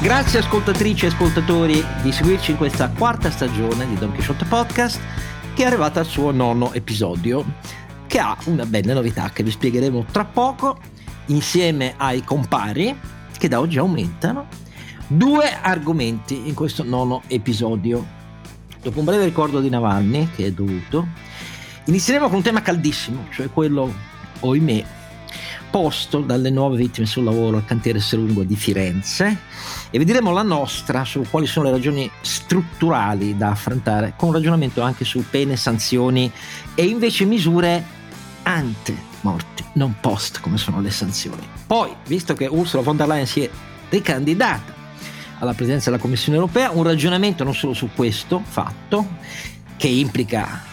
Grazie ascoltatrici e ascoltatori di seguirci in questa quarta stagione di Don Quixote Podcast che è arrivata al suo nono episodio che ha una bella novità che vi spiegheremo tra poco insieme ai compari che da oggi aumentano due argomenti in questo nono episodio. Dopo un breve ricordo di Navalny che è dovuto, inizieremo con un tema caldissimo, cioè quello, ohimè, posto dalle nuove vittime sul lavoro al cantiere Serungo di Firenze e vedremo la nostra su quali sono le ragioni strutturali da affrontare con un ragionamento anche su pene, sanzioni e invece misure ante morti, non post come sono le sanzioni. Poi, visto che Ursula von der Leyen si è ricandidata alla presidenza della Commissione europea, un ragionamento non solo su questo fatto, che implica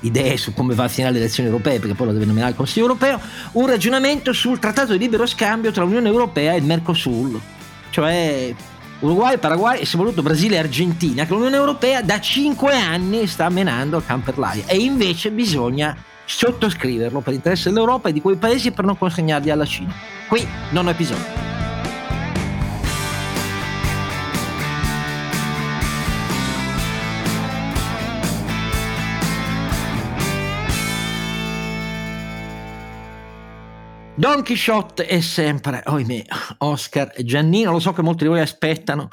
idee su come va a finire le elezioni europee, perché poi lo deve nominare il Consiglio europeo, un ragionamento sul trattato di libero scambio tra l'Unione Europea e il Mercosur, cioè Uruguay, Paraguay e se voluto Brasile e Argentina, che l'Unione Europea da cinque anni sta menando al camperlaia e invece bisogna sottoscriverlo per interesse dell'Europa e di quei paesi per non consegnarli alla Cina. Qui non ho episodio. Don Quixote è sempre, ohimè, Oscar Giannino, lo so che molti di voi aspettano,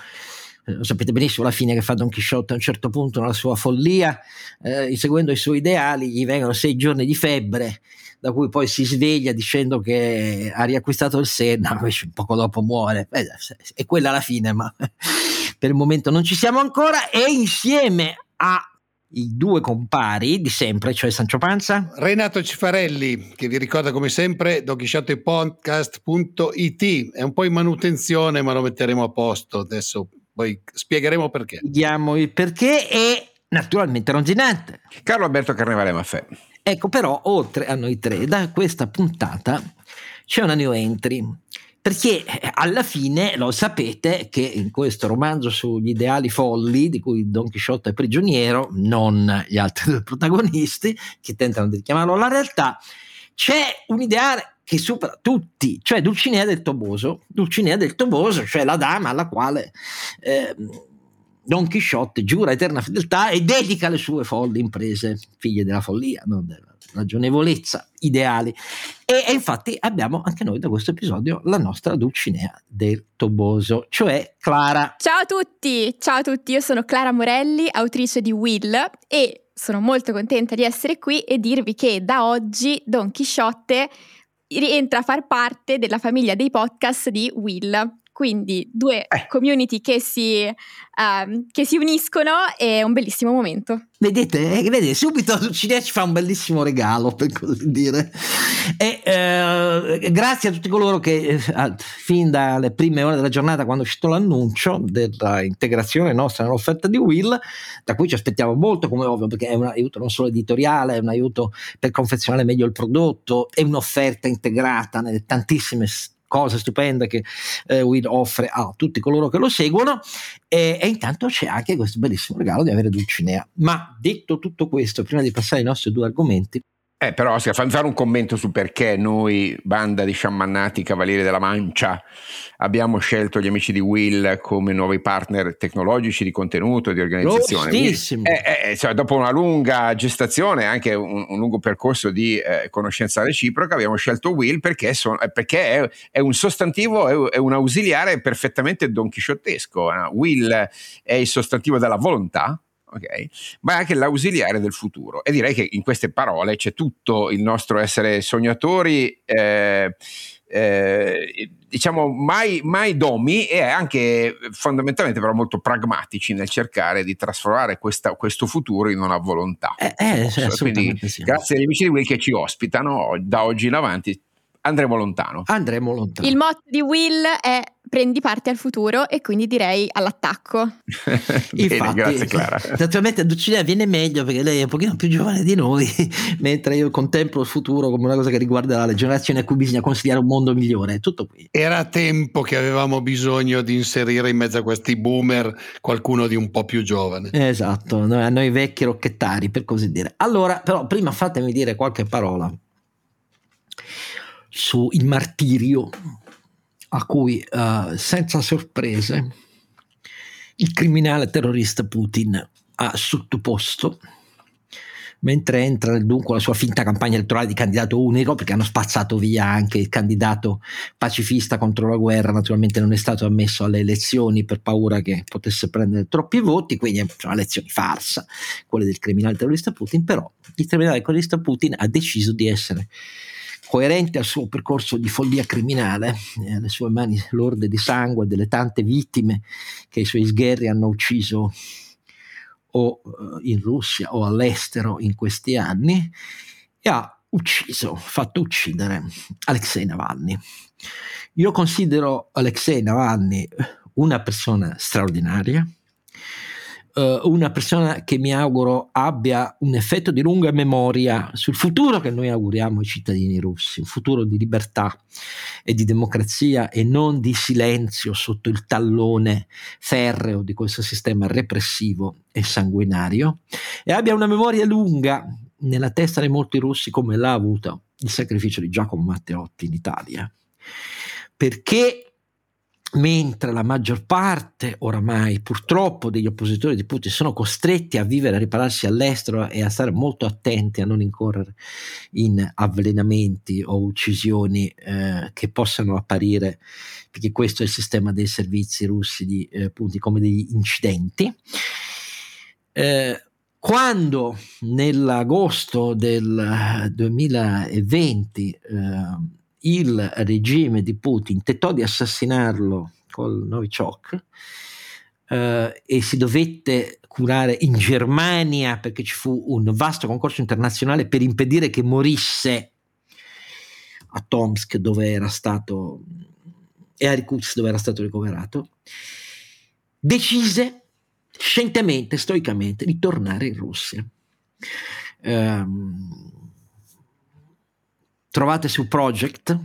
eh, lo sapete benissimo la fine che fa Don Quixote a un certo punto nella sua follia, eh, seguendo i suoi ideali, gli vengono sei giorni di febbre, da cui poi si sveglia dicendo che ha riacquistato il Senna, invece poco dopo muore, eh, è quella la fine, ma per il momento non ci siamo ancora, e insieme a i due compari di sempre, cioè Sancio Panza. Renato Cifarelli, che vi ricorda come sempre donchisciottepodcast.it, è un po' in manutenzione ma lo metteremo a posto, adesso poi spiegheremo perché. Diamo il perché e naturalmente Ronzinante. Carlo Alberto Carnevale Maffè. Ecco però, oltre a noi tre, da questa puntata c'è una new entry perché eh, alla fine lo sapete che in questo romanzo sugli ideali folli di cui Don Chisciotte è prigioniero, non gli altri due protagonisti che tentano di richiamarlo alla realtà, c'è un ideale che supera tutti, cioè Dulcinea del Toboso, Dulcinea del Toboso, cioè la dama alla quale eh, Don Chisciotte giura eterna fedeltà e dedica le sue folli imprese, figlie della follia, non della ragionevolezza, ideali. E, e, infatti abbiamo anche noi da questo episodio la nostra Dulcinea del Toboso, cioè Clara. Ciao a tutti, ciao a tutti, io sono Clara Morelli, autrice di Will e sono molto contenta di essere qui e dirvi che da oggi Don Chisciotte rientra a far parte della famiglia dei podcast di Will. Quindi due eh. community che si, uh, che si, uniscono è un bellissimo momento. Vedete, eh, vedete subito Cilia ci fa un bellissimo regalo, per così dire. E eh, grazie a tutti coloro che eh, fin dalle prime ore della giornata, quando è uscito l'annuncio dell'integrazione nostra nell'offerta di Will, da cui ci aspettiamo molto, come ovvio, perché è un aiuto non solo editoriale, è un aiuto per confezionare meglio il prodotto, è un'offerta integrata nelle tantissime cosa stupenda che eh, Will offre a tutti coloro che lo seguono e, e, intanto c'è anche questo bellissimo regalo di avere Dulcinea. Ma detto tutto questo, prima di passare ai nostri due argomenti, eh, però Oscar, fammi fare un commento su perché noi, banda di sciamannati Cavalieri della Mancia, abbiamo scelto gli amici di Will come nuovi partner tecnologici di contenuto e di organizzazione. Giustissimo. Eh, eh, eh, cioè, dopo una lunga gestazione, anche un, un lungo percorso di eh, conoscenza reciproca, abbiamo scelto Will perché, son, eh, perché è, è, un sostantivo, è, è, un ausiliare perfettamente donchisciottesco. Will è il sostantivo della volontà, ok? Ma è anche l'ausiliare del futuro. E direi che in queste parole c'è tutto il nostro essere sognatori. Eh, eh, diciamo mai, mai, domi e anche fondamentalmente però molto pragmatici nel cercare di trasformare questa, questo futuro in una volontà. Eh, eh, Quindi, sì. grazie agli amici di Will che ci ospitano da oggi in avanti andremo lontano. Andremo lontano. Il motto di Will è prendi parte al futuro e quindi direi all'attacco. Bene, Infatti, grazie Clara. Naturalmente Dulcinea viene meglio perché lei è un pochino più giovane di noi, mentre io contemplo il futuro come una cosa che riguarda le generazioni a cui bisogna consigliare un mondo migliore. Tutto qui. Era tempo che avevamo bisogno di inserire in mezzo a questi boomer qualcuno di un po' più giovane. Esatto, a noi vecchi rocchettari per così dire. Allora, però prima fatemi dire qualche parola sul martirio a cui uh, senza sorprese il criminale terrorista Putin ha sottoposto mentre entra dunque la sua finta campagna elettorale di candidato unico, perché hanno spazzato via anche il candidato pacifista contro la guerra, naturalmente non è stato ammesso alle elezioni per paura che potesse prendere troppi voti, quindi sono elezioni farsa, quelle del criminale terrorista Putin, però il criminale terrorista Putin ha deciso di essere coerente al suo percorso di follia criminale, eh, alle sue mani lorde di sangue, delle tante vittime che i suoi sgherri hanno ucciso o eh, in Russia o all'estero in questi anni e ha ucciso, fatto uccidere Alexei Navalny. Io considero Alexei Navalny una persona straordinaria, uh, una persona che mi auguro abbia un effetto di lunga memoria sul futuro che noi auguriamo ai cittadini russi, un futuro di libertà e di democrazia e non di silenzio sotto il tallone ferreo di questo sistema repressivo e sanguinario e abbia una memoria lunga nella testa di molti russi come l'ha avuto il sacrificio di Giacomo Matteotti in Italia. Perché mentre la maggior parte oramai purtroppo degli oppositori di Putin sono costretti a vivere, a ripararsi all'estero e a stare molto attenti a non incorrere in avvelenamenti o uccisioni eh, che possano apparire, perché questo è il sistema dei servizi russi di eh, Putin, come degli incidenti. Eh, quando nell'agosto del 2020 eh, il regime di Putin tentò di assassinarlo col Novichok eh, e si dovette curare in Germania perché ci fu un vasto concorso internazionale per impedire che morisse a Tomsk dove era stato e a Irkutsk dove era stato ricoverato decise scientemente, stoicamente di tornare in Russia. Um, trovate su Project,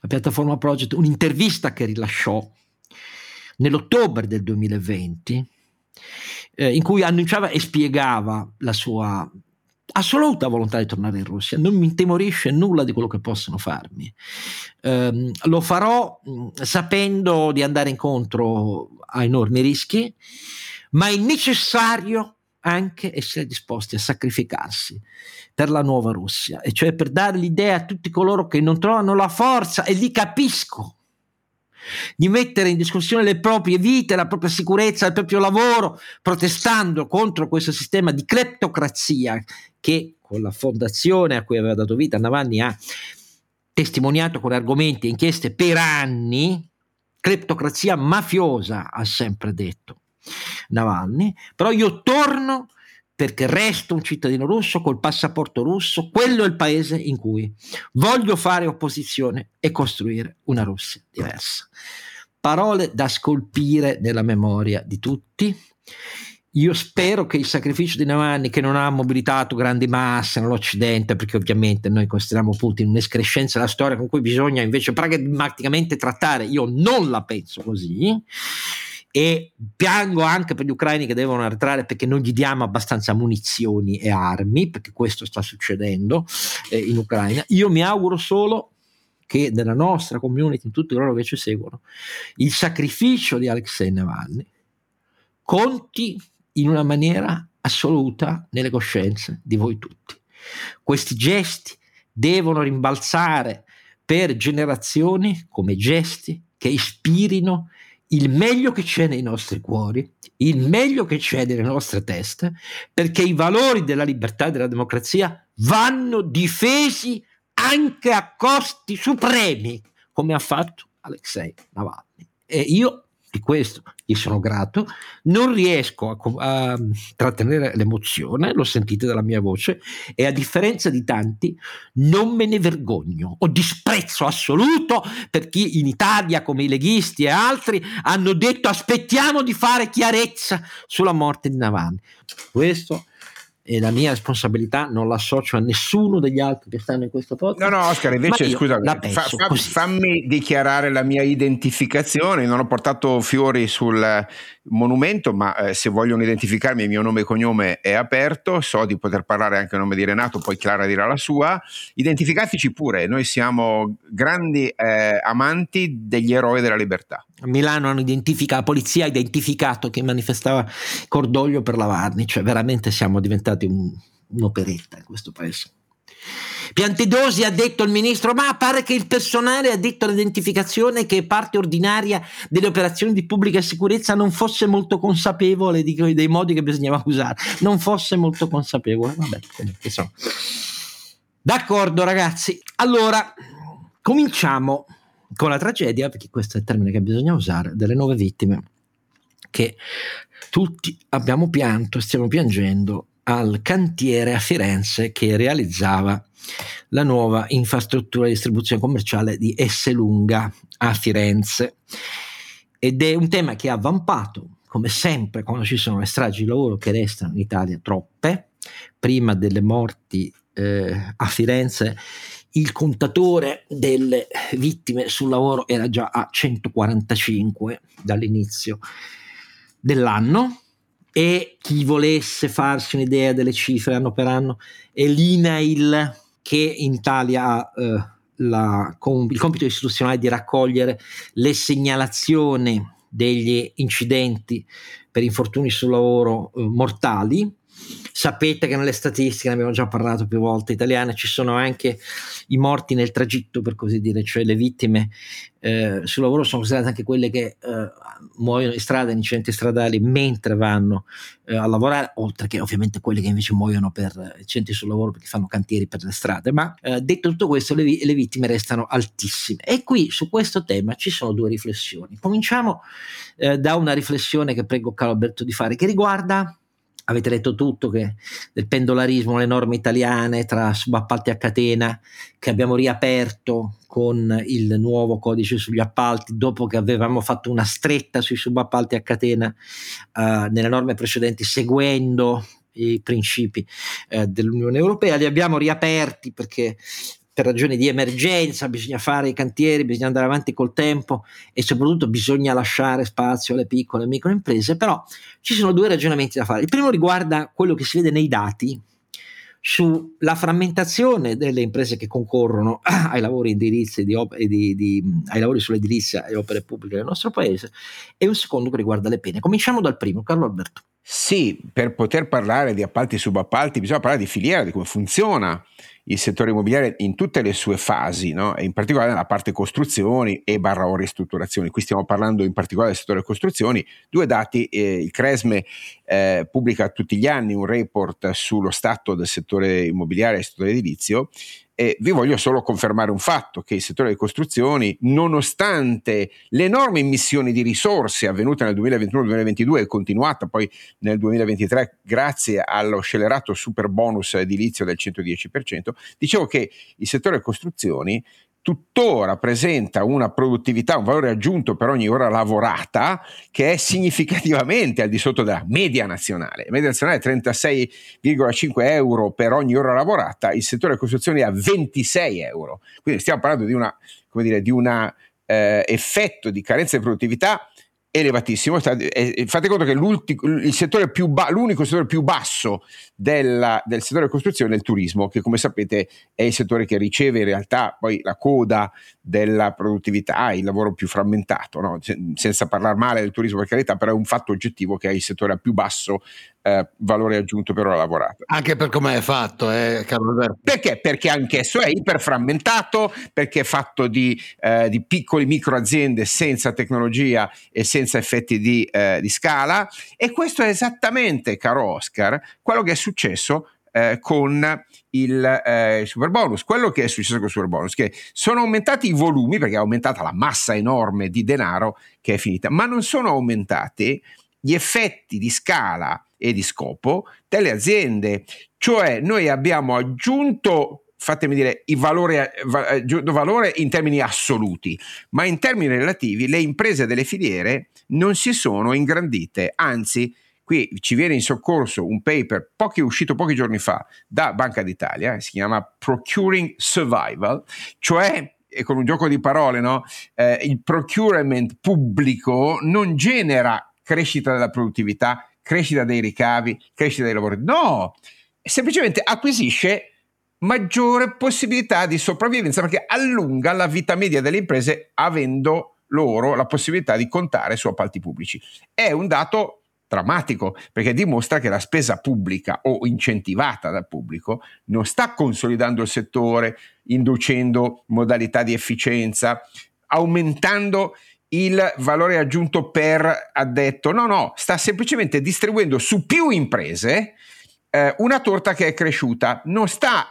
la piattaforma Project, un'intervista che rilasciò nell'ottobre del 2020 eh, in cui annunciava e spiegava la sua assoluta volontà di tornare in Russia, non mi intimorisce nulla di quello che possono farmi. Eh, lo farò mm, sapendo di andare incontro a enormi rischi, ma è necessario anche essere disposti a sacrificarsi per la nuova Russia, e cioè per dare l'idea a tutti coloro che non trovano la forza, e li capisco, di mettere in discussione le proprie vite, la propria sicurezza, il proprio lavoro, protestando contro questo sistema di cleptocrazia che con la fondazione a cui aveva dato vita Navalny ha testimoniato con argomenti e inchieste per anni, cleptocrazia mafiosa, ha sempre detto. Navalny, però io torno perché resto un cittadino russo col passaporto russo, quello è il paese in cui voglio fare opposizione e costruire una Russia diversa. Parole da scolpire nella memoria di tutti. Io spero che il sacrificio di Navalny, che non ha mobilitato grandi masse nell'Occidente, perché ovviamente noi consideriamo Putin un'escrescenza della storia con cui bisogna invece pragmaticamente trattare, io non la penso così, e piango anche per gli ucraini che devono arretrare perché non gli diamo abbastanza munizioni e armi, perché questo sta succedendo eh, in Ucraina. Io mi auguro solo che nella nostra community, in tutti coloro che ci seguono, il sacrificio di Alexei Navalny conti in una maniera assoluta nelle coscienze di voi tutti. Questi gesti devono rimbalzare per generazioni come gesti che ispirino il meglio che c'è nei nostri cuori, il meglio che c'è nelle nostre teste, perché i valori della libertà e della democrazia vanno difesi anche a costi supremi, come ha fatto Alexei Navalny. E io di questo gli sono grato, non riesco a, a, trattenere l'emozione, lo sentite dalla mia voce, e a differenza di tanti non me ne vergogno, ho disprezzo assoluto per chi in Italia, come i leghisti e altri, hanno detto aspettiamo di fare chiarezza sulla morte di Navalny. Questo e la mia responsabilità non l'associo a nessuno degli altri che stanno in questo podcast. No, no, Oscar, invece scusa, fa, fa, fammi dichiarare la mia identificazione. Non ho portato fiori sul monumento, ma eh, se vogliono identificarmi il mio nome e cognome è aperto, so di poter parlare anche a nome di Renato, poi Clara dirà la sua. Identificateci pure, noi siamo grandi eh, amanti degli eroi della libertà. A Milano hanno identificato, la polizia ha identificato che manifestava cordoglio per Lavarni, cioè veramente siamo diventati un, un'operetta in questo paese. Piantedosi ha detto al ministro, ma pare che il personale ha detto all'identificazione che parte ordinaria delle operazioni di pubblica sicurezza non fosse molto consapevole di, dei modi che bisognava usare, non fosse molto consapevole. Vabbè, comunque. D'accordo ragazzi, allora cominciamo con la tragedia, perché questo è il termine che bisogna usare, delle nuove vittime che tutti abbiamo pianto e stiamo piangendo al cantiere a Firenze che realizzava la nuova infrastruttura di distribuzione commerciale di Esselunga a Firenze. Ed è un tema che ha avvampato, come sempre, quando ci sono le stragi di lavoro che restano in Italia troppe. Prima delle morti eh, a Firenze, il contatore delle vittime sul lavoro era già a 145 dall'inizio dell'anno e chi volesse farsi un'idea delle cifre anno per anno è l'INAIL che in Italia ha eh, com, il compito istituzionale di raccogliere le segnalazioni degli incidenti per infortuni sul lavoro eh, mortali Sapete che nelle statistiche, ne abbiamo già parlato più volte, italiane ci sono anche i morti nel tragitto, per così dire, cioè le vittime eh, sul lavoro sono considerate anche quelle che eh, muoiono in strada, in incidenti stradali, mentre vanno eh, a lavorare, oltre che ovviamente quelle che invece muoiono per incidenti sul lavoro perché fanno cantieri per le strade. Ma eh, detto tutto questo, le, le vittime restano altissime. E qui su questo tema ci sono due riflessioni. Cominciamo eh, da una riflessione che prego Carlo Alberto di fare, che riguarda avete letto tutto che, del pendolarismo, le norme italiane tra subappalti a catena che abbiamo riaperto con il nuovo codice sugli appalti dopo che avevamo fatto una stretta sui subappalti a catena uh, nelle norme precedenti seguendo i principi eh, dell'Unione Europea, li abbiamo riaperti perché per ragioni di emergenza bisogna fare i cantieri, bisogna andare avanti col tempo e soprattutto bisogna lasciare spazio alle piccole e micro imprese, però ci sono due ragionamenti da fare. Il primo riguarda quello che si vede nei dati sulla frammentazione delle imprese che concorrono ai lavori, edilizi di op- di, di, ai lavori sull'edilizia e opere pubbliche nel nostro paese e un secondo che riguarda le pene. Cominciamo dal primo, Carlo Alberto. Sì, per poter parlare di appalti e subappalti bisogna parlare di filiera, di come funziona il settore immobiliare in tutte le sue fasi, no? in particolare nella parte costruzioni e barra o ristrutturazioni. Qui stiamo parlando in particolare del settore costruzioni. Due dati, eh, il Cresme eh, pubblica tutti gli anni un report sullo stato del settore immobiliare e del settore edilizio e vi voglio solo confermare un fatto, che il settore delle costruzioni, nonostante le enormi emissioni di risorse avvenute nel 2021-2022 e continuata poi nel 2023 grazie allo scellerato super bonus edilizio del 110%, dicevo che il settore delle costruzioni tuttora presenta una produttività, un valore aggiunto per ogni ora lavorata che è significativamente al di sotto della media nazionale. La media nazionale è 36,5 euro per ogni ora lavorata, il settore costruzioni ha 26 euro. Quindi stiamo parlando di un eh, effetto di carenza di produttività elevatissimo. Fate conto che il settore più ba- l'unico settore più basso della, del settore costruzione è il turismo, che come sapete è il settore che riceve in realtà poi la coda della produttività, il lavoro più frammentato, no? senza parlare male del turismo per carità, però è un fatto oggettivo che è il settore a più basso eh, valore aggiunto per ora lavorato. Anche per come è fatto, eh, Carlo Alberto. Perché? Perché anch'esso è iperframmentato, perché è fatto di, eh, di piccoli micro aziende senza tecnologia e senza effetti di, eh, di scala e questo è esattamente, caro Oscar, quello che è successo eh, con il eh, super bonus. Quello che è successo con il super bonus che sono aumentati i volumi perché è aumentata la massa enorme di denaro che è finita, ma non sono aumentati gli effetti di scala e di scopo delle aziende. Cioè noi abbiamo aggiunto fatemi dire, il valore, valore, in termini assoluti, ma in termini relativi le imprese delle filiere non si sono ingrandite, anzi qui ci viene in soccorso un paper pochi, uscito pochi giorni fa da Banca d'Italia, si chiama Procuring Survival, cioè con un gioco di parole, no? eh, il procurement pubblico non genera crescita della produttività, crescita dei ricavi, crescita dei lavori. No, semplicemente acquisisce maggiore possibilità di sopravvivenza perché allunga la vita media delle imprese avendo loro la possibilità di contare su appalti pubblici. È un dato drammatico perché dimostra che la spesa pubblica o incentivata dal pubblico non sta consolidando il settore, inducendo modalità di efficienza, aumentando il valore aggiunto per addetto. No, no, sta semplicemente distribuendo su più imprese eh, una torta che è cresciuta, non sta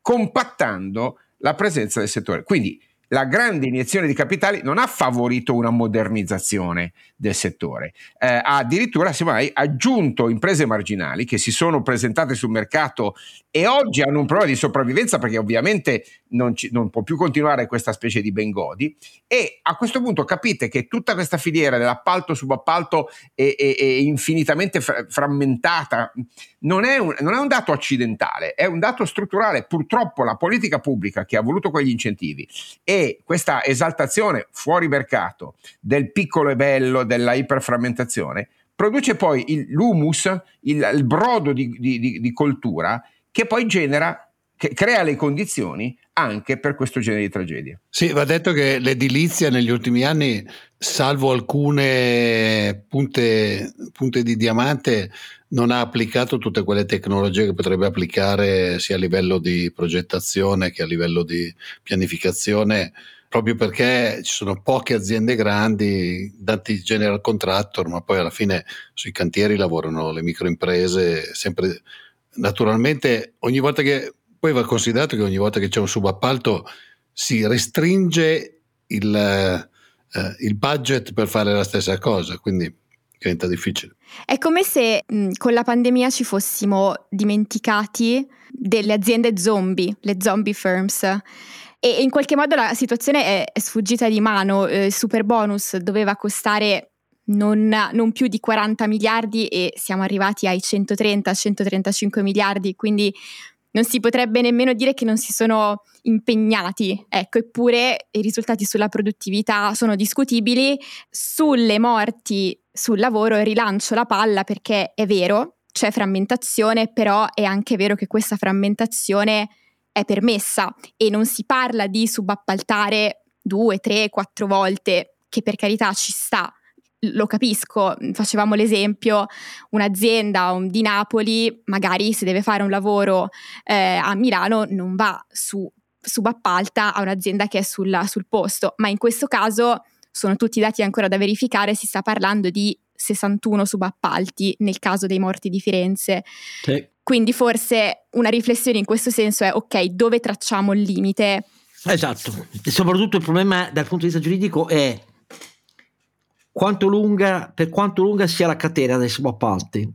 compattando la presenza del settore. Quindi la grande iniezione di capitali non ha favorito una modernizzazione del settore, eh, ha addirittura semmai aggiunto imprese marginali che si sono presentate sul mercato e oggi hanno un problema di sopravvivenza perché ovviamente non, ci, non può più continuare questa specie di bengodi e a questo punto capite che tutta questa filiera dell'appalto subappalto è, è, è infinitamente fra- frammentata, non è, un, non è un dato accidentale, è un dato strutturale. Purtroppo la politica pubblica che ha voluto quegli incentivi e questa esaltazione fuori mercato del piccolo e bello, della iperframmentazione, produce poi il, l'humus, il, il brodo di, di, di, di coltura che poi genera, che crea le condizioni anche per questo genere di tragedie. Sì, va detto che l'edilizia negli ultimi anni, salvo alcune punte, punte di diamante, non ha applicato tutte quelle tecnologie che potrebbe applicare sia a livello di progettazione che a livello di pianificazione proprio perché ci sono poche aziende grandi, tanti general contractor, ma poi alla fine sui cantieri lavorano le microimprese, sempre naturalmente ogni volta che poi va considerato che ogni volta che c'è un subappalto si restringe il, eh, il budget per fare la stessa cosa, quindi diventa difficile. È come se mh, con la pandemia ci fossimo dimenticati delle aziende zombie, le zombie firms e in qualche modo la situazione è, è sfuggita di mano. Eh, il super bonus doveva costare non, non, più di 40 miliardi e siamo arrivati ai 130-135 miliardi, quindi non si potrebbe nemmeno dire che non si sono impegnati. Ecco, eppure i risultati sulla produttività sono discutibili. Sulle morti sul lavoro rilancio la palla perché è vero, c'è frammentazione, però è anche vero che questa frammentazione è permessa e non si parla di subappaltare due, tre, quattro volte, che per carità ci sta. Lo capisco, facevamo l'esempio, un'azienda di Napoli, magari se deve fare un lavoro eh, a Milano, non va su subappalta a un'azienda che è sulla, sul posto, ma in questo caso sono tutti dati ancora da verificare, si sta parlando di 61 subappalti nel caso dei morti di Firenze. Sì. Quindi forse una riflessione in questo senso è ok, dove tracciamo il limite? Esatto, e soprattutto il problema dal punto di vista giuridico è quanto lunga, per quanto lunga sia la catena dei subappalti.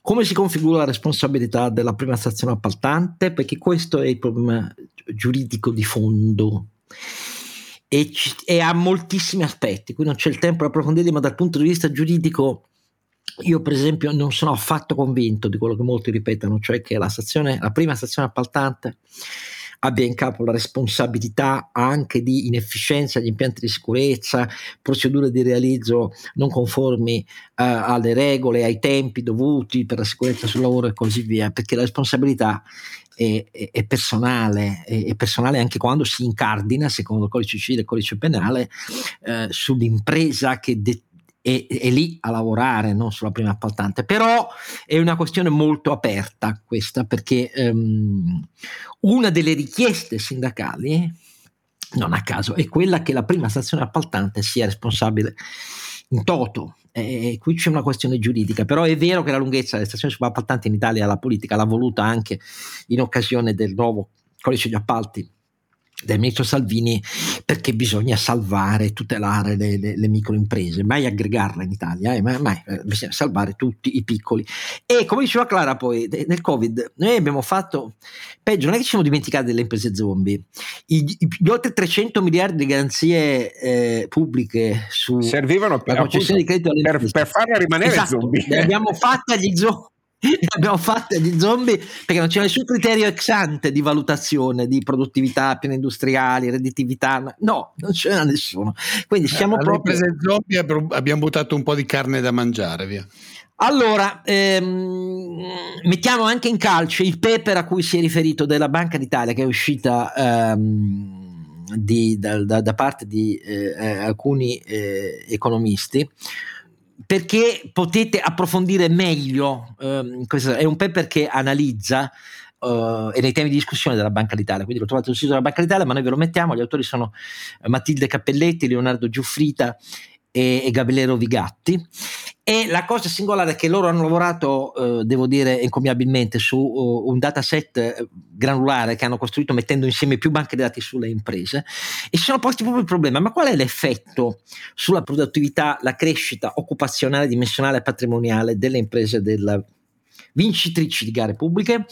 Come si configura la responsabilità della prima stazione appaltante? Perché questo è il problema giuridico di fondo e, e ha moltissimi aspetti, qui non c'è il tempo di approfondire, ma dal punto di vista giuridico io per esempio non sono affatto convinto di quello che molti ripetono, cioè che la, stazione, la prima stazione appaltante abbia in capo la responsabilità anche di inefficienza di impianti di sicurezza, procedure di realizzo non conformi eh, alle regole, ai tempi dovuti per la sicurezza sul lavoro e così via, perché la responsabilità è, è, è personale, è, è, personale anche quando si incardina, secondo il codice civile e il codice penale, eh, sull'impresa che de- è, è, lì a lavorare, non sulla prima appaltante. Però è una questione molto aperta questa, perché um, una delle richieste sindacali, non a caso, è quella che la prima stazione appaltante sia responsabile in toto. E qui c'è una questione giuridica, però è vero che la lunghezza delle stazioni subappaltanti in Italia la politica l'ha voluta anche in occasione del nuovo codice di appalti del ministro Salvini perché bisogna salvare, tutelare le, le, le microimprese, mai aggregarle in Italia, eh, mai, mai, eh, bisogna salvare tutti i piccoli. E come diceva Clara poi, de, nel Covid, noi abbiamo fatto, peggio, non è che ci siamo dimenticati delle imprese zombie, I, gli oltre 300 miliardi di garanzie eh, pubbliche su... Servivano per, appunto, di credito per, per farle rimanere esatto, zombie. Le abbiamo fatte agli zombie abbiamo fatto gli zombie perché non c'è nessun criterio ex ante di valutazione di produttività, piani industriali, redditività, no, non c'era nessuno. Quindi siamo Alle proprio... zombie abbiamo buttato un po' di carne da mangiare, via. Allora, ehm, mettiamo anche in calce il paper a cui si è riferito della Banca d'Italia che è uscita ehm, di, da, da, da, parte di eh, alcuni eh, economisti perché potete approfondire meglio, ehm, questo è un paper che analizza Uh, e nei temi di discussione della Banca d'Italia, quindi lo trovate sul sito della Banca d'Italia, ma noi ve lo mettiamo, gli autori sono Matilde Cappelletti, Leonardo Giuffrita e, e Gabriele Vigatti. E la cosa singolare è che loro hanno lavorato, eh, devo dire, encomiabilmente su uh, un dataset eh, granulare che hanno costruito mettendo insieme più banche dati sulle imprese e si sono posti proprio il problema, ma qual è l'effetto sulla produttività, la crescita occupazionale, dimensionale e patrimoniale delle imprese della vincitrici di gare pubbliche?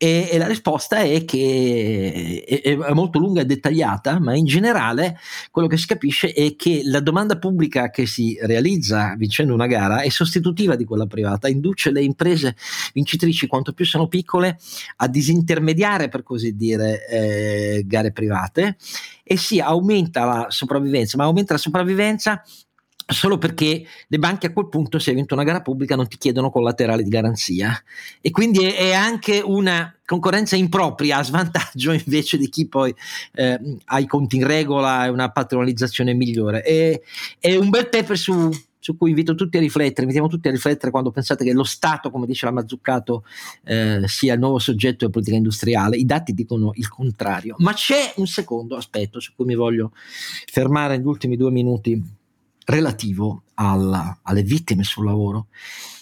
E, e, la risposta è che è, è, molto lunga e dettagliata, ma in generale quello che si capisce è che la domanda pubblica che si realizza vincendo una gara è sostitutiva di quella privata, induce le imprese vincitrici, quanto più sono piccole, a disintermediare, per così dire, eh, gare private e si aumenta la sopravvivenza, ma aumenta la sopravvivenza solo perché le banche a quel punto se hai vinto una gara pubblica non ti chiedono collaterali di garanzia e quindi è, è anche una concorrenza impropria a svantaggio invece di chi poi eh, ha i conti in regola e una patrimonializzazione migliore è, è un bel paper su, su cui invito tutti a riflettere, invitiamo tutti a riflettere quando pensate che lo Stato, come dice la Mazzuccato, eh, sia il nuovo soggetto della politica industriale. I dati dicono il contrario. Ma c'è un secondo aspetto su cui mi voglio fermare negli ultimi due minuti relativo alla, alle vittime sul lavoro.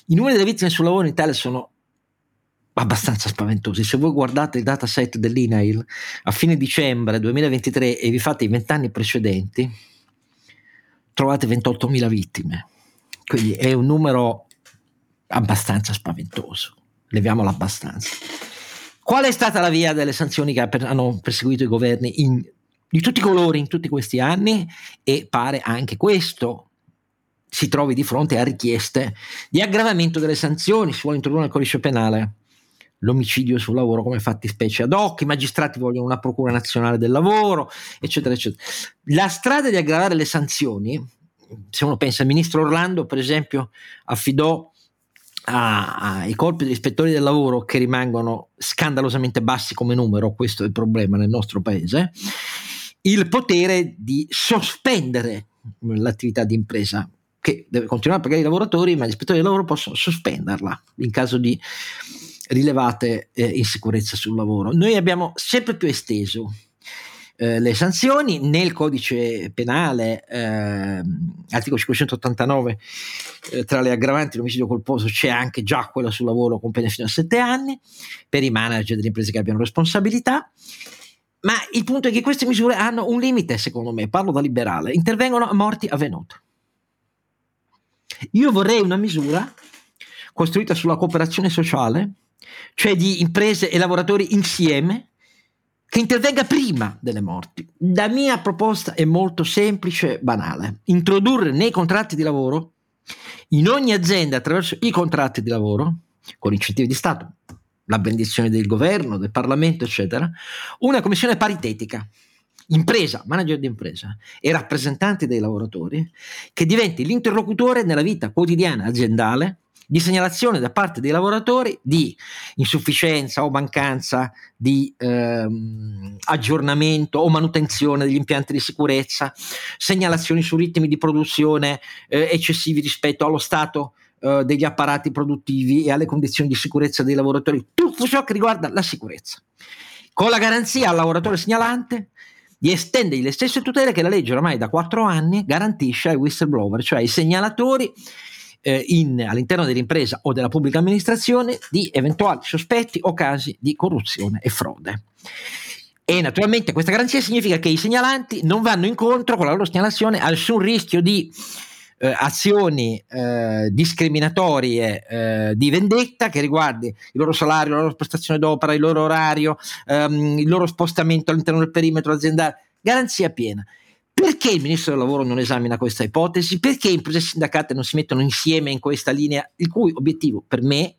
I numeri delle vittime sul lavoro in Italia sono abbastanza spaventosi. Se voi guardate il dataset dell'INAIL a fine dicembre 2023 e vi fate i vent'anni precedenti, trovate 28.000 vittime. Quindi è un numero abbastanza spaventoso. Leviamolo abbastanza. Qual è stata la via delle sanzioni che hanno perseguito i governi in di tutti i colori in tutti questi anni e pare anche questo si trovi di fronte a richieste di aggravamento delle sanzioni, si vuole introdurre nel codice penale l'omicidio sul lavoro come fatti specie ad hoc, i magistrati vogliono una procura nazionale del lavoro, eccetera, eccetera. La strada di aggravare le sanzioni, se uno pensa al ministro Orlando, per esempio, affidò ai colpi degli ispettori del lavoro che rimangono scandalosamente bassi come numero, questo è il problema nel nostro paese, il potere di sospendere l'attività di impresa che deve continuare a pagare i lavoratori, ma gli ispettori del lavoro possono sospenderla in caso di rilevate eh, insicurezze sul lavoro. Noi abbiamo sempre più esteso eh, le sanzioni nel codice penale, eh, articolo 589, eh, tra le aggravanti l'omicidio colposo c'è anche già quella sul lavoro con pene fino a 7 anni per i manager delle imprese che abbiano responsabilità ma il punto è che queste misure hanno un limite, secondo me, parlo da liberale, intervengono a morti avvenute. Io vorrei una misura costruita sulla cooperazione sociale, cioè di imprese e lavoratori insieme, che intervenga prima delle morti. La mia proposta è molto semplice e banale. Introdurre nei contratti di lavoro, in ogni azienda attraverso i contratti di lavoro, con incentivi di Stato, la benedizione del governo, del Parlamento, eccetera, una commissione paritetica, impresa, manager di impresa e rappresentanti dei lavoratori, che diventi l'interlocutore nella vita quotidiana aziendale di segnalazione da parte dei lavoratori di insufficienza o mancanza di ehm, aggiornamento o manutenzione degli impianti di sicurezza, segnalazioni su ritmi di produzione eh, eccessivi rispetto allo stato eh, degli apparati produttivi e alle condizioni di sicurezza dei lavoratori, tutto ciò che riguarda la sicurezza, con la garanzia al lavoratore segnalante di estendergli le stesse tutele che la legge ormai da quattro anni garantisce ai whistleblower, cioè ai segnalatori eh, in, all'interno dell'impresa o della pubblica amministrazione di eventuali sospetti o casi di corruzione e frode. E naturalmente questa garanzia significa che i segnalanti non vanno incontro con la loro segnalazione a nessun rischio di eh, azioni eh, discriminatorie eh, di vendetta che riguardi il loro salario, la loro prestazione d'opera, il loro orario, ehm, il loro spostamento all'interno del perimetro aziendale. Garanzia piena. Perché il ministro del lavoro non esamina questa ipotesi? Perché imprese sindacate non si mettono insieme in questa linea, il cui obiettivo per me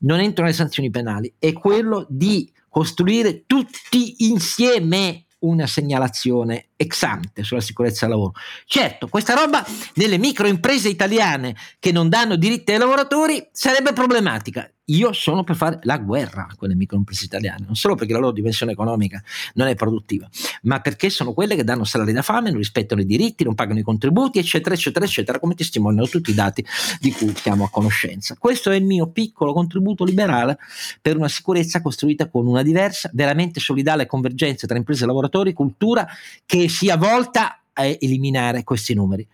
non entrano le sanzioni penali, è quello di costruire tutti insieme una segnalazione ex ante sulla sicurezza del lavoro. Certo, questa roba nelle microimprese italiane che non danno diritti ai lavoratori sarebbe problematica io sono per fare la guerra a quelle microimprese italiane, non solo perché la loro dimensione economica non è produttiva, ma perché sono quelle che danno salari da fame, non rispettano i diritti, non pagano i contributi, eccetera, eccetera, eccetera, come testimoniano tutti i dati di cui siamo a conoscenza. Questo è il mio piccolo contributo liberale per una sicurezza costruita con una diversa, veramente solidale convergenza tra imprese e lavoratori, cultura che sia volta a eliminare questi numeri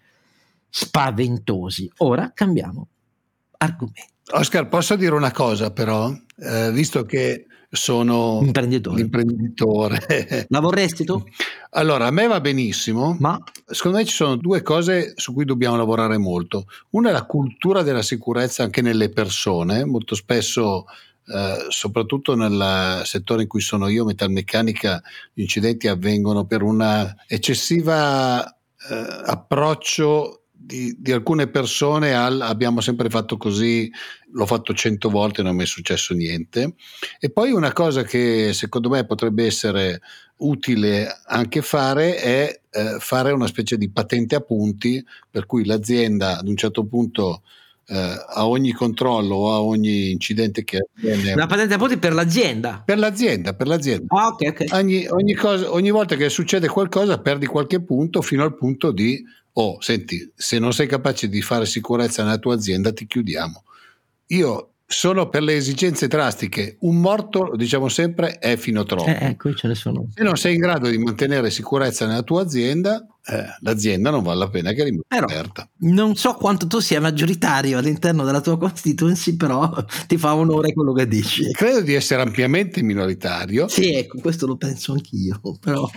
spaventosi. Ora cambiamo argomento. Oscar, posso dire una cosa però, eh, visto che sono imprenditore. l'imprenditore. La vorresti tu? Allora, a me va benissimo, ma secondo me ci sono due cose su cui dobbiamo lavorare molto. Una è la cultura della sicurezza anche nelle persone, molto spesso Uh, soprattutto nel settore in cui sono io, metalmeccanica, gli incidenti avvengono per un eccessivo uh, approccio di, di, alcune persone al abbiamo sempre fatto così, l'ho fatto cento volte e non mi è successo niente. E poi una cosa che secondo me potrebbe essere utile anche fare è eh, fare una specie di patente a punti per cui l'azienda ad un certo punto eh, a ogni controllo o a ogni incidente che avviene. Una patente a punti per l'azienda? Per l'azienda, per l'azienda. Ah, okay, okay. Ogni, ogni, cosa, ogni volta che succede qualcosa perdi qualche punto fino al punto di oh, senti, se non sei capace di fare sicurezza nella tua azienda, ti chiudiamo. Io sono per le esigenze drastiche. Un morto, lo diciamo sempre, è fino troppo. Eh, ecco, ce ne sono. Se non sei in grado di mantenere sicurezza nella tua azienda, eh, l'azienda non vale la pena che rimanga però, aperta. Non so quanto tu sia maggioritario all'interno della tua constituency, però ti fa onore quello che dici. Credo di essere ampiamente minoritario. Sì, ecco, questo lo penso anch'io. Però,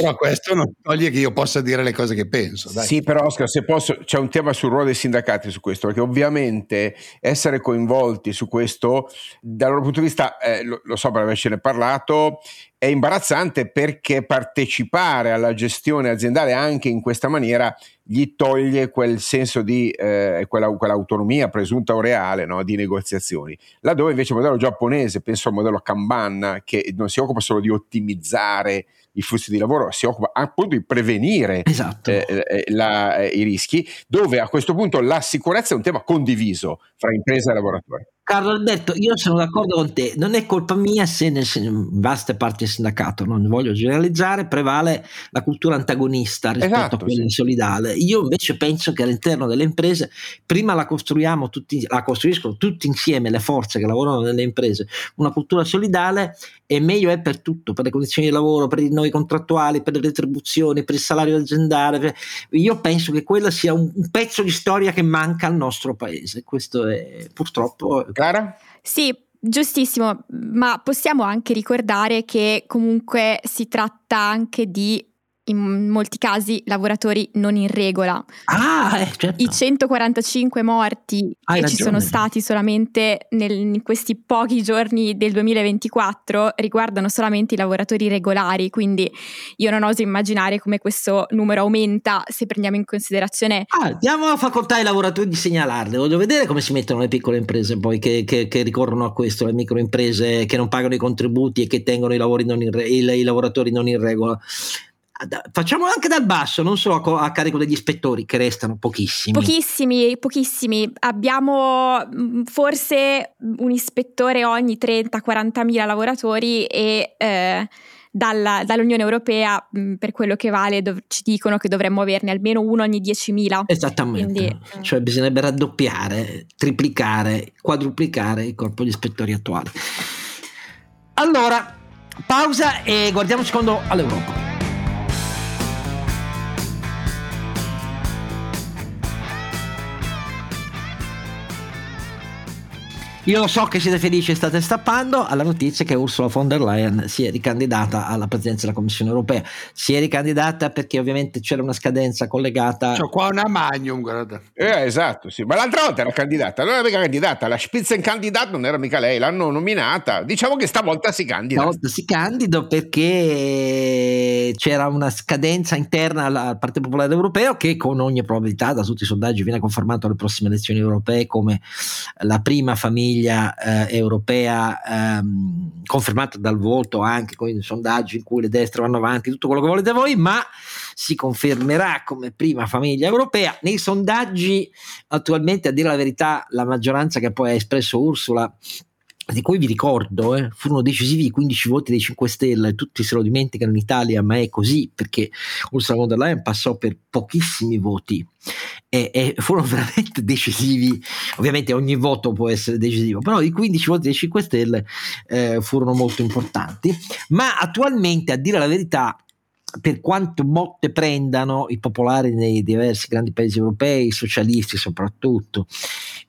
però questo non toglie che io possa dire le cose che penso. Dai. Sì, però Oscar, se posso, c'è un tema sul ruolo dei sindacati su questo, perché ovviamente essere coinvolti su questo, dal loro punto di vista, eh, lo, lo so per avercene parlato, è imbarazzante perché partecipare alla gestione aziendale anche in questa maniera gli toglie quel senso di eh, quella, quell'autonomia presunta o reale no, di negoziazioni. Laddove invece il modello giapponese, penso al modello Kanban, che non si occupa solo di ottimizzare i flussi di lavoro, si occupa appunto di prevenire esatto. eh, eh, la, eh, i rischi, dove a questo punto la sicurezza è un tema condiviso fra impresa e lavoratori. Carlo Alberto, io sono d'accordo con te, non è colpa mia se nel, in vaste parti del sindacato, non voglio generalizzare, prevale la cultura antagonista rispetto esatto, a quella sì. solidale. Io invece penso che all'interno delle imprese prima la costruiamo tutti, la costruiscono tutti insieme le forze che lavorano nelle imprese, una cultura solidale e meglio è per tutto, per le condizioni di lavoro, per i noi contrattuali, per le retribuzioni, per il salario aziendale. Io penso che quella sia un, un pezzo di storia che manca al nostro paese. Questo è purtroppo Clara? Sì, giustissimo, ma possiamo anche ricordare che comunque si tratta anche di in molti casi lavoratori non in regola. Ah, eh, certo. I 145 morti Hai che ragione. ci sono stati solamente nel, in questi pochi giorni del 2024 riguardano solamente i lavoratori regolari, quindi io non oso immaginare come questo numero aumenta se prendiamo in considerazione... Ah, diamo la facoltà ai lavoratori di segnalarle, voglio vedere come si mettono le piccole imprese poi che, che, che ricorrono a questo, le microimprese che non pagano i contributi e che tengono i, re, i, i lavoratori non in regola facciamolo anche dal basso, non solo a, a, carico degli ispettori, che restano pochissimi. Pochissimi, pochissimi. Abbiamo mm, forse un ispettore ogni 30-40 mila lavoratori e eh, dalla, dall'Unione Europea, mh, mm, per quello che vale, dov- ci dicono che dovremmo averne almeno uno ogni 10.000. Esattamente, Quindi, eh. cioè bisognerebbe raddoppiare, triplicare, quadruplicare il corpo di ispettori attuali. Allora, pausa e guardiamo un secondo all'Europa. Io so che siete felici e state stappando alla notizia che Ursula von der Leyen si è ricandidata alla presidenza della Commissione europea. Si è ricandidata perché ovviamente c'era una scadenza collegata. C'ho qua una magnum, guarda. Eh, esatto, sì. Ma l'altra volta era candidata, non era mica candidata, la Spitzenkandidat non era mica lei, l'hanno nominata. Diciamo che stavolta si candida. Stavolta si candida perché c'era una scadenza interna al Partito Popolare Europeo che con ogni probabilità da tutti i sondaggi viene confermato alle prossime elezioni europee come la prima famiglia eh, europea ehm, confermata dal voto anche con i sondaggi in cui le destre vanno avanti, tutto quello che volete voi, ma si confermerà come prima famiglia europea. Nei sondaggi attualmente, a dire la verità, la maggioranza che poi ha espresso Ursula di cui vi ricordo, eh, furono decisivi i 15 voti dei 5 Stelle, tutti se lo dimenticano in Italia, ma è così perché Ursula von der Leyen passò per pochissimi voti e, e, furono veramente decisivi. Ovviamente ogni voto può essere decisivo, però i 15 voti dei 5 Stelle eh, furono molto importanti. Ma attualmente, a dire la verità, per quanto motte prendano i popolari nei diversi grandi paesi europei, i socialisti soprattutto,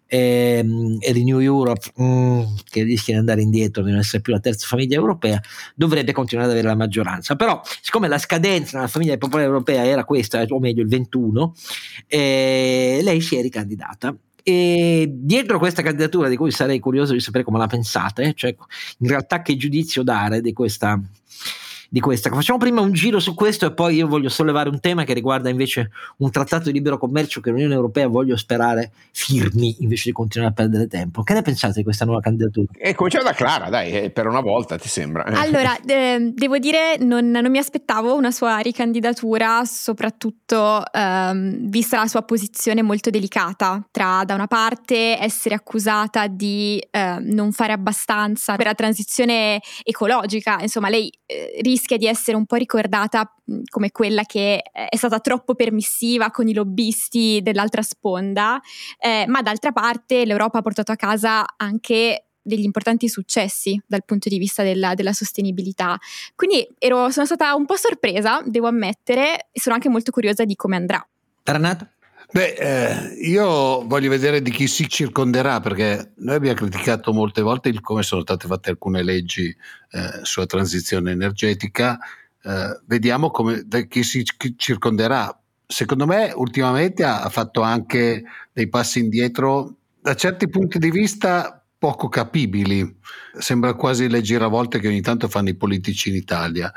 ehm, e Renew Europe, mm, che rischia di andare indietro, di non essere più la terza famiglia europea, dovrebbe continuare ad avere la maggioranza. Però, siccome la scadenza nella famiglia popolare europea era questa, o meglio il 21, eh, lei si è ricandidata e dietro questa candidatura, di cui sarei curioso di sapere come la pensate, cioè in realtà che giudizio dare di questa di questa. Facciamo prima un giro su questo e poi io voglio sollevare un tema che riguarda invece un trattato di libero commercio che l'Unione Europea voglio sperare firmi invece di continuare a perdere tempo. Che ne pensate di questa nuova candidatura? E cominciamo da Clara, dai, eh, per una volta ti sembra. Allora, eh, devo dire, non, non, mi aspettavo una sua ricandidatura, soprattutto ehm, vista la sua posizione molto delicata tra da una parte essere accusata di eh, non fare abbastanza per la transizione ecologica, insomma lei eh, rischia rischia di essere un po' ricordata come quella che eh, è stata troppo permissiva con i lobbisti dell'altra sponda, eh, ma d'altra parte l'Europa ha portato a casa anche degli importanti successi dal punto di vista della, della sostenibilità. Quindi ero, sono stata un po' sorpresa, devo ammettere, e sono anche molto curiosa di come andrà. Renato? Beh, eh, io voglio vedere di chi si circonderà perché noi abbiamo criticato molte volte il come sono state fatte alcune leggi eh, sulla transizione energetica. Eh, vediamo come, da chi si circonderà. Secondo me, ultimamente ha, ha fatto anche dei passi indietro da certi punti di vista poco capibili. Sembra quasi le giravolte che ogni tanto fanno i politici in Italia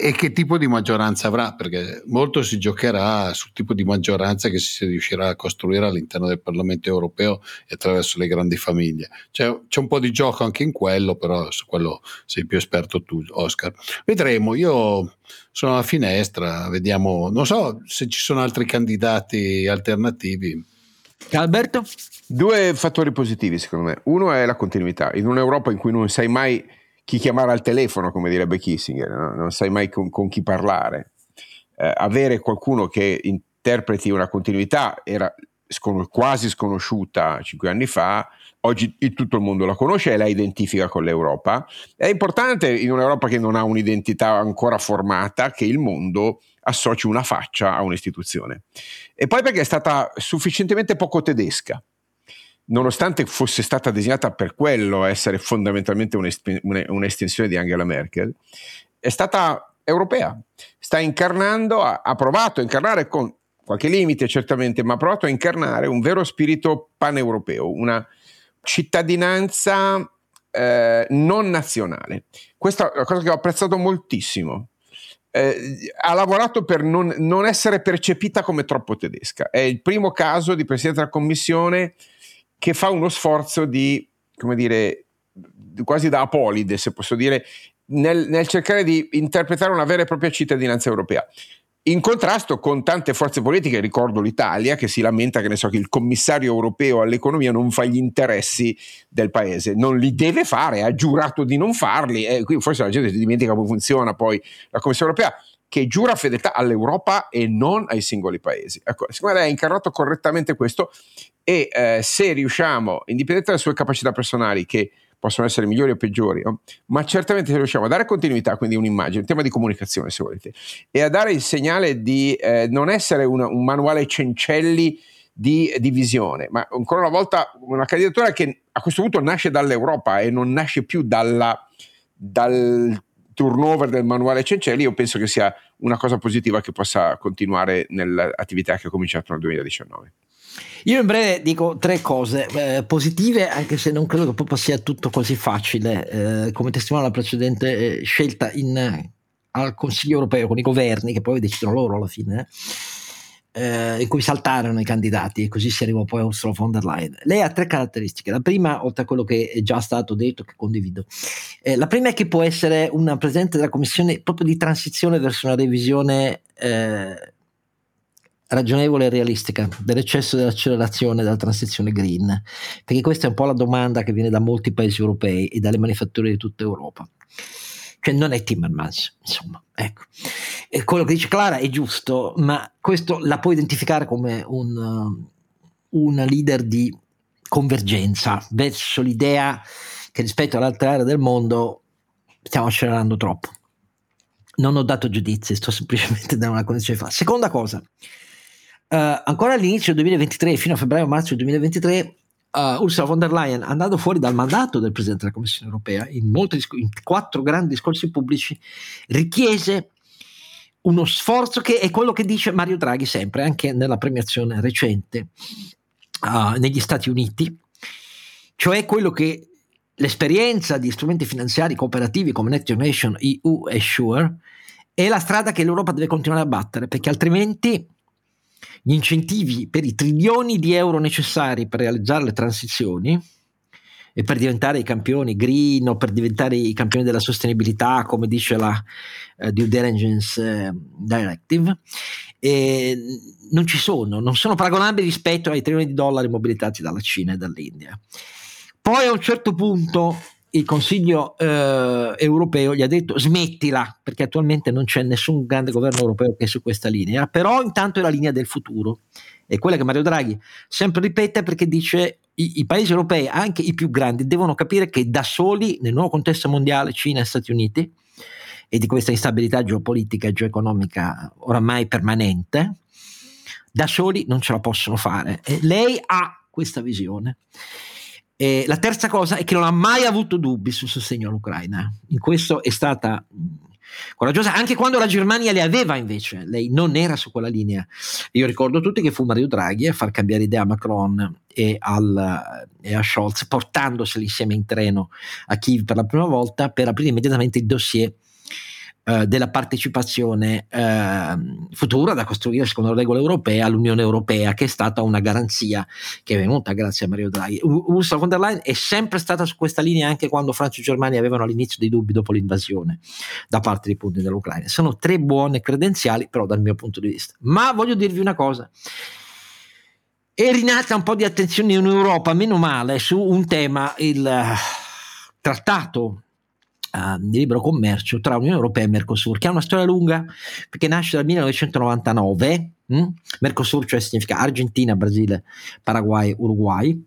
e che tipo di maggioranza avrà, perché molto si giocherà sul tipo di maggioranza che si riuscirà a costruire all'interno del Parlamento europeo e attraverso le grandi famiglie. C'è, c'è un po' di gioco anche in quello, però su quello sei più esperto tu, Oscar. Vedremo, io sono alla finestra, vediamo, non so se ci sono altri candidati alternativi. Alberto? Due fattori positivi secondo me. Uno è la continuità. In un'Europa in cui non sai mai chi chiamare al telefono, come direbbe Kissinger, no? non sai mai con, con chi parlare. Eh, avere qualcuno che interpreti una continuità era scon- quasi sconosciuta cinque anni fa, oggi tutto il mondo la conosce e la identifica con l'Europa. È importante in un'Europa che non ha un'identità ancora formata che il mondo associ una faccia a un'istituzione. E poi perché è stata sufficientemente poco tedesca nonostante fosse stata disegnata per quello, essere fondamentalmente un'estensione di Angela Merkel, è stata europea. Sta incarnando, ha, ha provato a incarnare con qualche limite certamente, ma ha provato a incarnare un vero spirito paneuropeo, una cittadinanza eh, non nazionale. Questa è una cosa che ho apprezzato moltissimo. Eh, ha lavorato per non, non, essere percepita come troppo tedesca. È il primo caso di Presidente della Commissione che fa uno sforzo di, come dire, quasi da apolide, se posso dire, nel, nel, cercare di interpretare una vera e propria cittadinanza europea. In contrasto con tante forze politiche, ricordo l'Italia che si lamenta che, so, che il commissario europeo all'economia non fa gli interessi del paese, non li deve fare, ha giurato di non farli, e qui forse la gente si dimentica come funziona poi la Commissione europea che giura fedeltà all'Europa e non ai singoli paesi. Ecco, secondo me ha incarnato correttamente questo e eh, se riusciamo, indipendentemente dalle sue capacità personali, che possono essere migliori o peggiori, no? ma certamente se riusciamo a dare continuità, quindi un'immagine, un tema di comunicazione se volete, e a dare il segnale di eh, non essere una, un manuale cencelli di divisione. Ma ancora una volta una candidatura che a questo punto nasce dall'Europa e non nasce più dalla, dal turnover del manuale Cencelli, io penso che sia una cosa positiva che possa continuare nell'attività che ha cominciato nel 2019. Io in breve dico tre cose eh, positive, anche se non credo che proprio sia tutto così facile, eh, come testimonia la precedente eh, scelta in, al Consiglio europeo con i governi, che poi decidono loro alla fine, eh, in cui saltarono i candidati e così si arrivò poi a Ursula von der Leyen. Lei ha tre caratteristiche. La prima, oltre a quello che è già stato detto, che condivido, eh, la prima è che può essere una presidente della Commissione proprio di transizione verso una revisione eh, ragionevole e realistica dell'eccesso dell'accelerazione della transizione green, perché questa è un po' la domanda che viene da molti paesi europei e dalle manifatture di tutta Europa. Cioè non è Timmermans, insomma, ecco. E quello che dice Clara è giusto, ma questo la può identificare come un, uh, una leader di convergenza verso l'idea che rispetto alle altre aree del mondo stiamo accelerando troppo. Non ho dato giudizi, sto semplicemente dando una condizione di fa. Seconda cosa, Uh, ancora all'inizio del 2023, fino a febbraio-marzo del 2023, uh, Ursula von der Leyen, andando fuori dal mandato del Presidente della Commissione europea, in, disc- in quattro grandi discorsi pubblici, richiese uno sforzo che è quello che dice Mario Draghi sempre, anche nella premiazione recente uh, negli Stati Uniti, cioè quello che l'esperienza di strumenti finanziari cooperativi come Net Generation EU e Sure è la strada che l'Europa deve continuare a battere, perché altrimenti gli incentivi per i trilioni di euro necessari per realizzare le transizioni e per diventare i campioni green o per diventare i campioni della sostenibilità, come dice la uh, Due Diligence uh, Directive, eh, non ci sono, non sono paragonabili rispetto ai trilioni di dollari mobilitati dalla Cina e dall'India. Poi a un certo punto il Consiglio eh, europeo gli ha detto smettila perché attualmente non c'è nessun grande governo europeo che è su questa linea, però intanto è la linea del futuro, è quella che Mario Draghi sempre ripete perché dice i, i paesi europei, anche i più grandi, devono capire che da soli nel nuovo contesto mondiale, Cina e Stati Uniti, e di questa instabilità geopolitica e geoeconomica oramai permanente, da soli non ce la possono fare. E lei ha questa visione. E la terza cosa è che non ha mai avuto dubbi sul sostegno all'Ucraina. In questo è stata coraggiosa, anche quando la Germania le aveva invece, lei non era su quella linea. Io ricordo tutti che fu Mario Draghi a far cambiare idea a Macron e, al, e a Scholz, portandoseli insieme in treno a Kiev per la prima volta per aprire immediatamente il dossier eh, della partecipazione eh, futura da costruire secondo le regole europee all'Unione Europea, che è stata una garanzia che è venuta grazie a Mario Draghi. Ursula von der Leyen è sempre stata su questa linea anche quando Francia e Germania avevano all'inizio dei dubbi dopo l'invasione da parte dei punti dell'Ucraina. Sono tre buone credenziali, però dal mio punto di vista. Ma voglio dirvi una cosa è rinata un po' di attenzione in Europa, meno male, su un tema, il uh, trattato uh, di libero commercio tra Unione Europea e Mercosur, che ha una storia lunga perché nasce dal 1999. Hm? Mercosur, cioè significa Argentina, Brasile, Paraguay, Uruguay.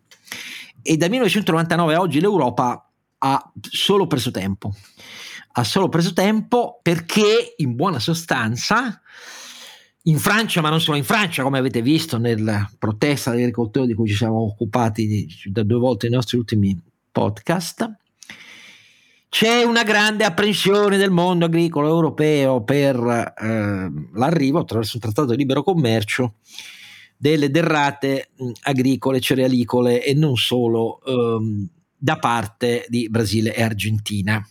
E dal 1999 a oggi l'Europa ha solo preso tempo. Ha solo preso tempo perché, in buona sostanza, in Francia, ma non solo in Francia, come avete visto nella protesta degli agricoltori di cui ci siamo occupati da due volte nei nostri ultimi podcast, c'è una grande apprensione del mondo agricolo europeo per eh, l'arrivo attraverso un trattato di libero commercio delle derrate agricole, cerealicole e non solo ehm, da parte di Brasile e Argentina.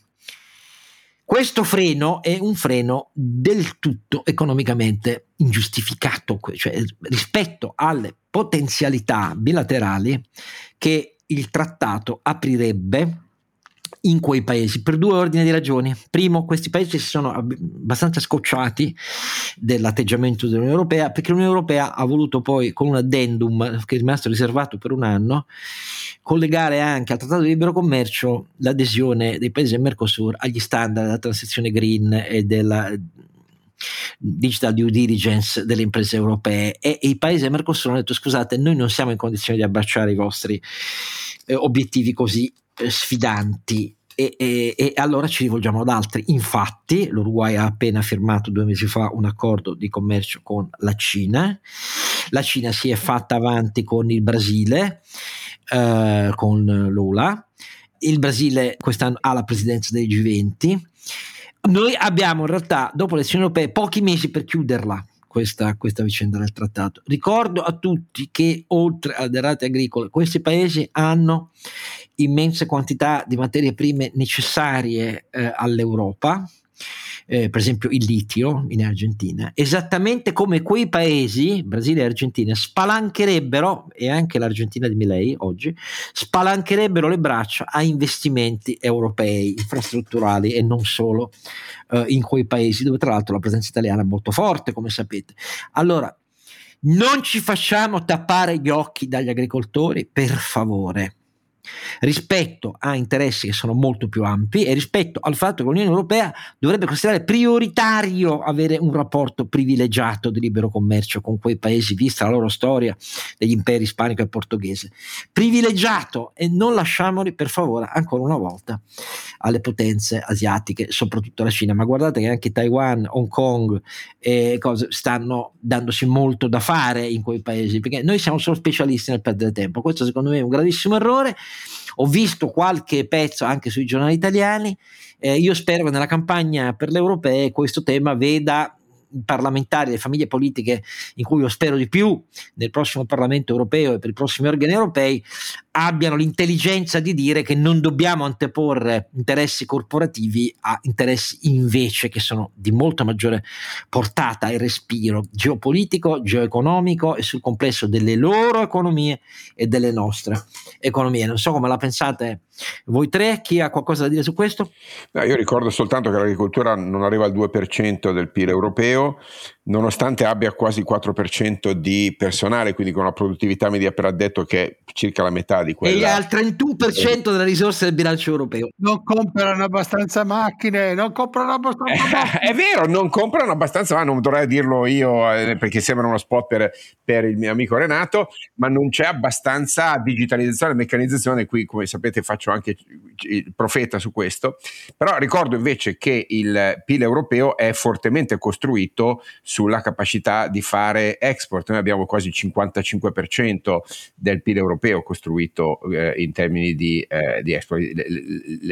Questo freno è un freno del tutto economicamente ingiustificato, cioè rispetto alle potenzialità bilaterali che il trattato aprirebbe in quei paesi per due ordini di ragioni. Primo, questi paesi si sono abbastanza scocciati dell'atteggiamento dell'Unione Europea perché l'Unione Europea ha voluto poi con un addendum che è rimasto riservato per un anno collegare anche al Trattato di Libero Commercio l'adesione dei paesi del Mercosur agli standard della transizione green e della digital due diligence delle imprese europee e, e i paesi del Mercosur hanno detto scusate noi non siamo in condizione di abbracciare i vostri eh, obiettivi così sfidanti e, e, e, allora ci rivolgiamo ad altri. Infatti, l'Uruguay ha appena firmato due mesi fa un accordo di commercio con la Cina La Cina si è fatta avanti con il Brasile, eh, con Lula. Il Brasile quest'anno ha la presidenza dei G20. Noi abbiamo in realtà, dopo le elezioni europee, pochi mesi per chiuderla questa, questa vicenda del trattato. Ricordo a tutti che oltre alle derrate agricole, questi paesi hanno immense quantità di materie prime necessarie eh, all'Europa eh, per esempio il litio in Argentina, esattamente come quei paesi, Brasile e Argentina, spalancherebbero, e anche l'Argentina di Milei oggi, spalancherebbero le braccia a investimenti europei, infrastrutturali e non solo eh, in quei paesi dove tra l'altro la presenza italiana è molto forte, come sapete. Allora, non ci facciamo tappare gli occhi dagli agricoltori, per favore rispetto a interessi che sono molto più ampi e rispetto al fatto che l'Unione Europea dovrebbe considerare prioritario avere un rapporto privilegiato di libero commercio con quei paesi, vista la loro storia degli imperi ispanico e portoghese. Privilegiato e non lasciamoli per favore ancora una volta alle potenze asiatiche, soprattutto la Cina, ma guardate che anche Taiwan, Hong Kong e cose stanno dandosi molto da fare in quei paesi, perché noi siamo solo specialisti nel perdere tempo. Questo secondo me è un gravissimo errore ho visto qualche pezzo anche sui giornali italiani. Eh, io spero che nella campagna per le europee questo tema veda parlamentari, le famiglie politiche in cui io spero di più nel prossimo Parlamento europeo e per i prossimi organi europei abbiano l'intelligenza di dire che non dobbiamo anteporre interessi corporativi a interessi invece che sono di molto maggiore portata e respiro geopolitico, geoeconomico e sul complesso delle loro economie e delle nostre economie. Non so come la pensate voi tre, chi ha qualcosa da dire su questo? No, io ricordo soltanto che l'agricoltura non arriva al 2% del PIL europeo, nonostante abbia quasi il 4% di personale, quindi con una produttività media per addetto che è circa la metà di quella. E ha il 31% delle risorse del bilancio europeo. Non comprano abbastanza macchine, non comprano abbastanza macchine. è vero, non comprano abbastanza, ma non dovrei dirlo io eh, perché sembra uno spot per, per, il mio amico Renato, ma non c'è abbastanza digitalizzazione e meccanizzazione, qui come sapete faccio anche il profeta su questo, però ricordo invece che il PIL europeo è fortemente costruito sulla capacità di fare export, noi abbiamo quasi il 55% del PIL europeo costruito eh, in termini di, eh, di export,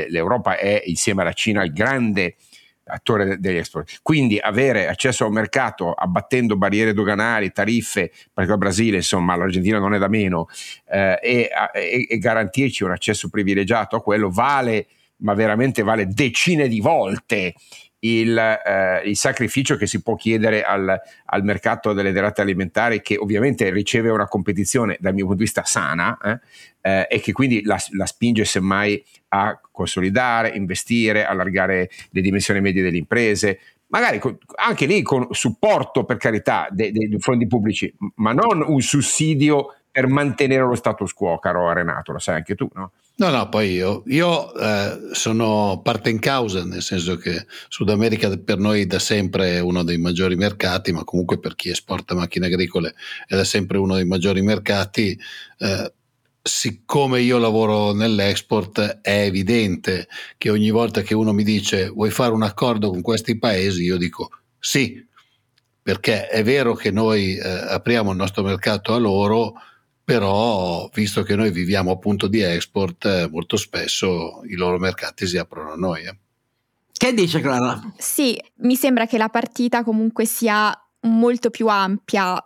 l'Europa è insieme alla Cina il grande attore degli export. Quindi avere accesso a un mercato abbattendo barriere doganali, tariffe, perché il Brasile, insomma, l'Argentina non è da meno, eh, e, e, e, garantirci un accesso privilegiato a quello vale, ma veramente vale decine di volte il, eh, il, sacrificio che si può chiedere al, al, mercato delle derrate alimentari, che ovviamente riceve una competizione dal mio punto di vista sana eh, eh, e che quindi la, la, spinge semmai a consolidare, investire, allargare le dimensioni medie delle imprese. Magari con, anche lì con supporto per carità dei, dei fondi pubblici, ma non un sussidio per mantenere lo status quo, caro Renato, lo sai anche tu, no? No, no, poi io, io eh, sono parte in causa, nel senso che Sud America per noi da sempre è uno dei maggiori mercati, ma comunque per chi esporta macchine agricole è da sempre uno dei maggiori mercati. Eh, siccome io lavoro nell'export, è evidente che ogni volta che uno mi dice vuoi fare un accordo con questi paesi, io dico sì, perché è vero che noi eh, apriamo il nostro mercato a loro, però visto che noi viviamo appunto di export, eh, molto spesso i loro mercati si aprono a noi. Eh. Che dice Clara? Sì, mi sembra che la partita comunque sia molto più ampia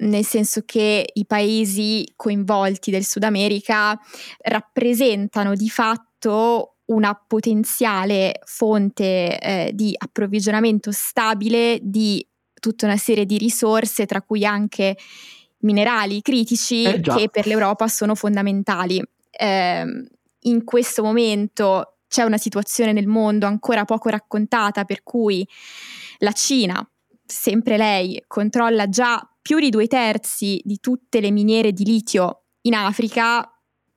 nel senso che i paesi coinvolti del Sud America rappresentano di fatto una potenziale fonte eh, di approvvigionamento stabile di tutta una serie di risorse, tra cui anche minerali critici eh che per l'Europa sono fondamentali. Eh, in questo momento c'è una situazione nel mondo ancora poco raccontata per cui la Cina, sempre lei, controlla già più di due terzi di tutte le miniere di litio in Africa.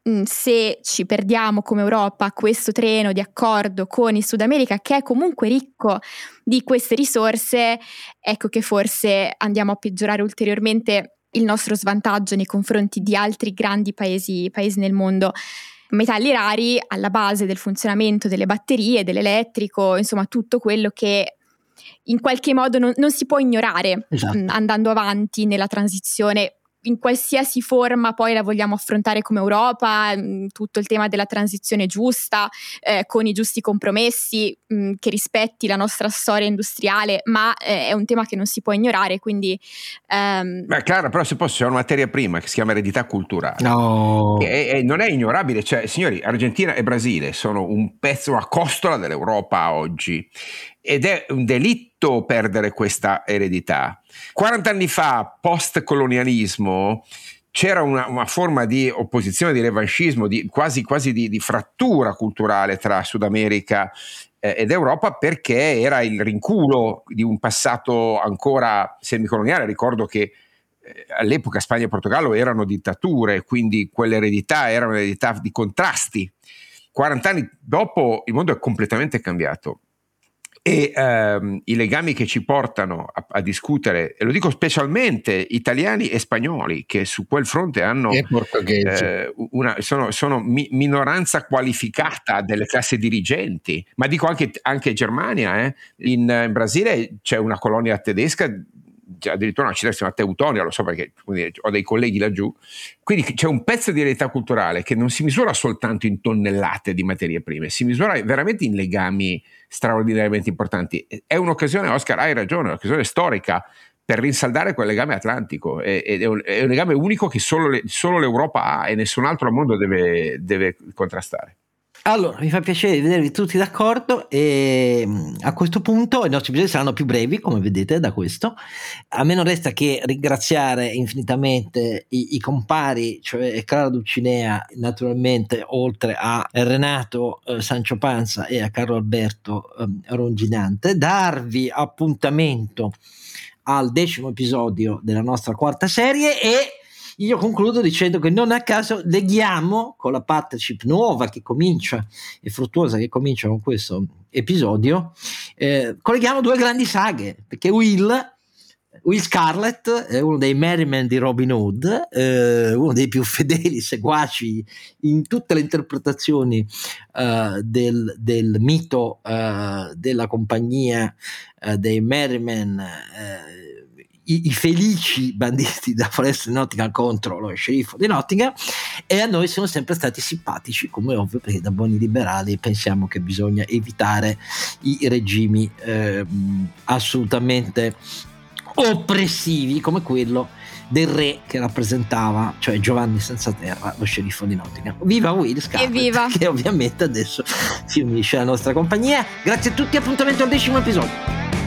Mm, se ci perdiamo come Europa questo treno di accordo con il Sud America, che è comunque ricco di queste risorse, ecco che forse andiamo a peggiorare ulteriormente il nostro svantaggio nei confronti di altri grandi paesi, paesi nel mondo. Metalli rari alla base del funzionamento delle batterie, dell'elettrico, insomma tutto quello che in qualche modo non, non si può ignorare Esatto. andando avanti nella transizione in qualsiasi forma poi la vogliamo affrontare come Europa, mh, tutto il tema della transizione giusta, eh, con i giusti compromessi, mh, che rispetti la nostra storia industriale, ma eh, è un tema che non si può ignorare, quindi... ehm, Beh, Clara, però se posso, c'è una materia prima che si chiama eredità culturale. No. E, e non è ignorabile, cioè, signori, Argentina e Brasile sono un pezzo, una costola dell'Europa oggi ed è un delitto perdere questa eredità. 40 anni fa, post-colonialismo, c'era una, una forma di opposizione, di revanchismo, di, quasi, quasi di, di frattura culturale tra Sud America eh, ed Europa perché era il rinculo di un passato ancora semicoloniale. Ricordo che eh, all'epoca Spagna e Portogallo erano dittature, quindi quell'eredità era un'eredità di contrasti. 40 anni dopo il mondo è completamente cambiato e ehm, i legami che ci portano a, a, discutere, e lo dico specialmente italiani e spagnoli che su quel fronte hanno eh, una, sono, sono mi, minoranza qualificata delle classi dirigenti, ma dico anche, anche Germania, eh. in, in Brasile c'è una colonia tedesca addirittura una città si chiama Teutonia, lo so perché ho dei colleghi laggiù, quindi c'è un pezzo di realtà culturale che non si misura soltanto in tonnellate di materie prime, si misura veramente in legami straordinariamente importanti. È un'occasione, Oscar, hai ragione, è un'occasione storica per rinsaldare quel legame atlantico, ed è un, è un legame unico che solo, le, solo, l'Europa ha e nessun altro al mondo deve, deve contrastare. Allora, mi fa piacere vedervi tutti d'accordo e mm, a questo punto i nostri episodi saranno più brevi, come vedete da questo. A me non resta che ringraziare infinitamente i, i compari, cioè Clara Dulcinea, naturalmente, oltre a Renato eh, Sancio Panza e a Carlo Alberto eh, Ronginante, darvi appuntamento al decimo episodio della nostra quarta serie e io concludo dicendo che non a caso leghiamo con la partnership nuova che comincia e fruttuosa che comincia con questo episodio, eh, colleghiamo due grandi saghe, perché Will, Will Scarlett è uno dei Merryman di Robin Hood, eh, uno dei più fedeli seguaci in tutte le interpretazioni eh, del, del, mito eh, della compagnia eh, dei Merryman i, i, felici banditi da Foresta di Nottingham contro lo sceriffo di Nottingham e a noi sono sempre stati simpatici come ovvio perché da buoni liberali pensiamo che bisogna evitare i regimi eh, assolutamente oppressivi come quello del re che rappresentava, cioè Giovanni senza terra, lo sceriffo di Nottingham. Viva Will Scarlett, Evviva. che ovviamente adesso si unisce alla nostra compagnia. Grazie a tutti, appuntamento al decimo episodio.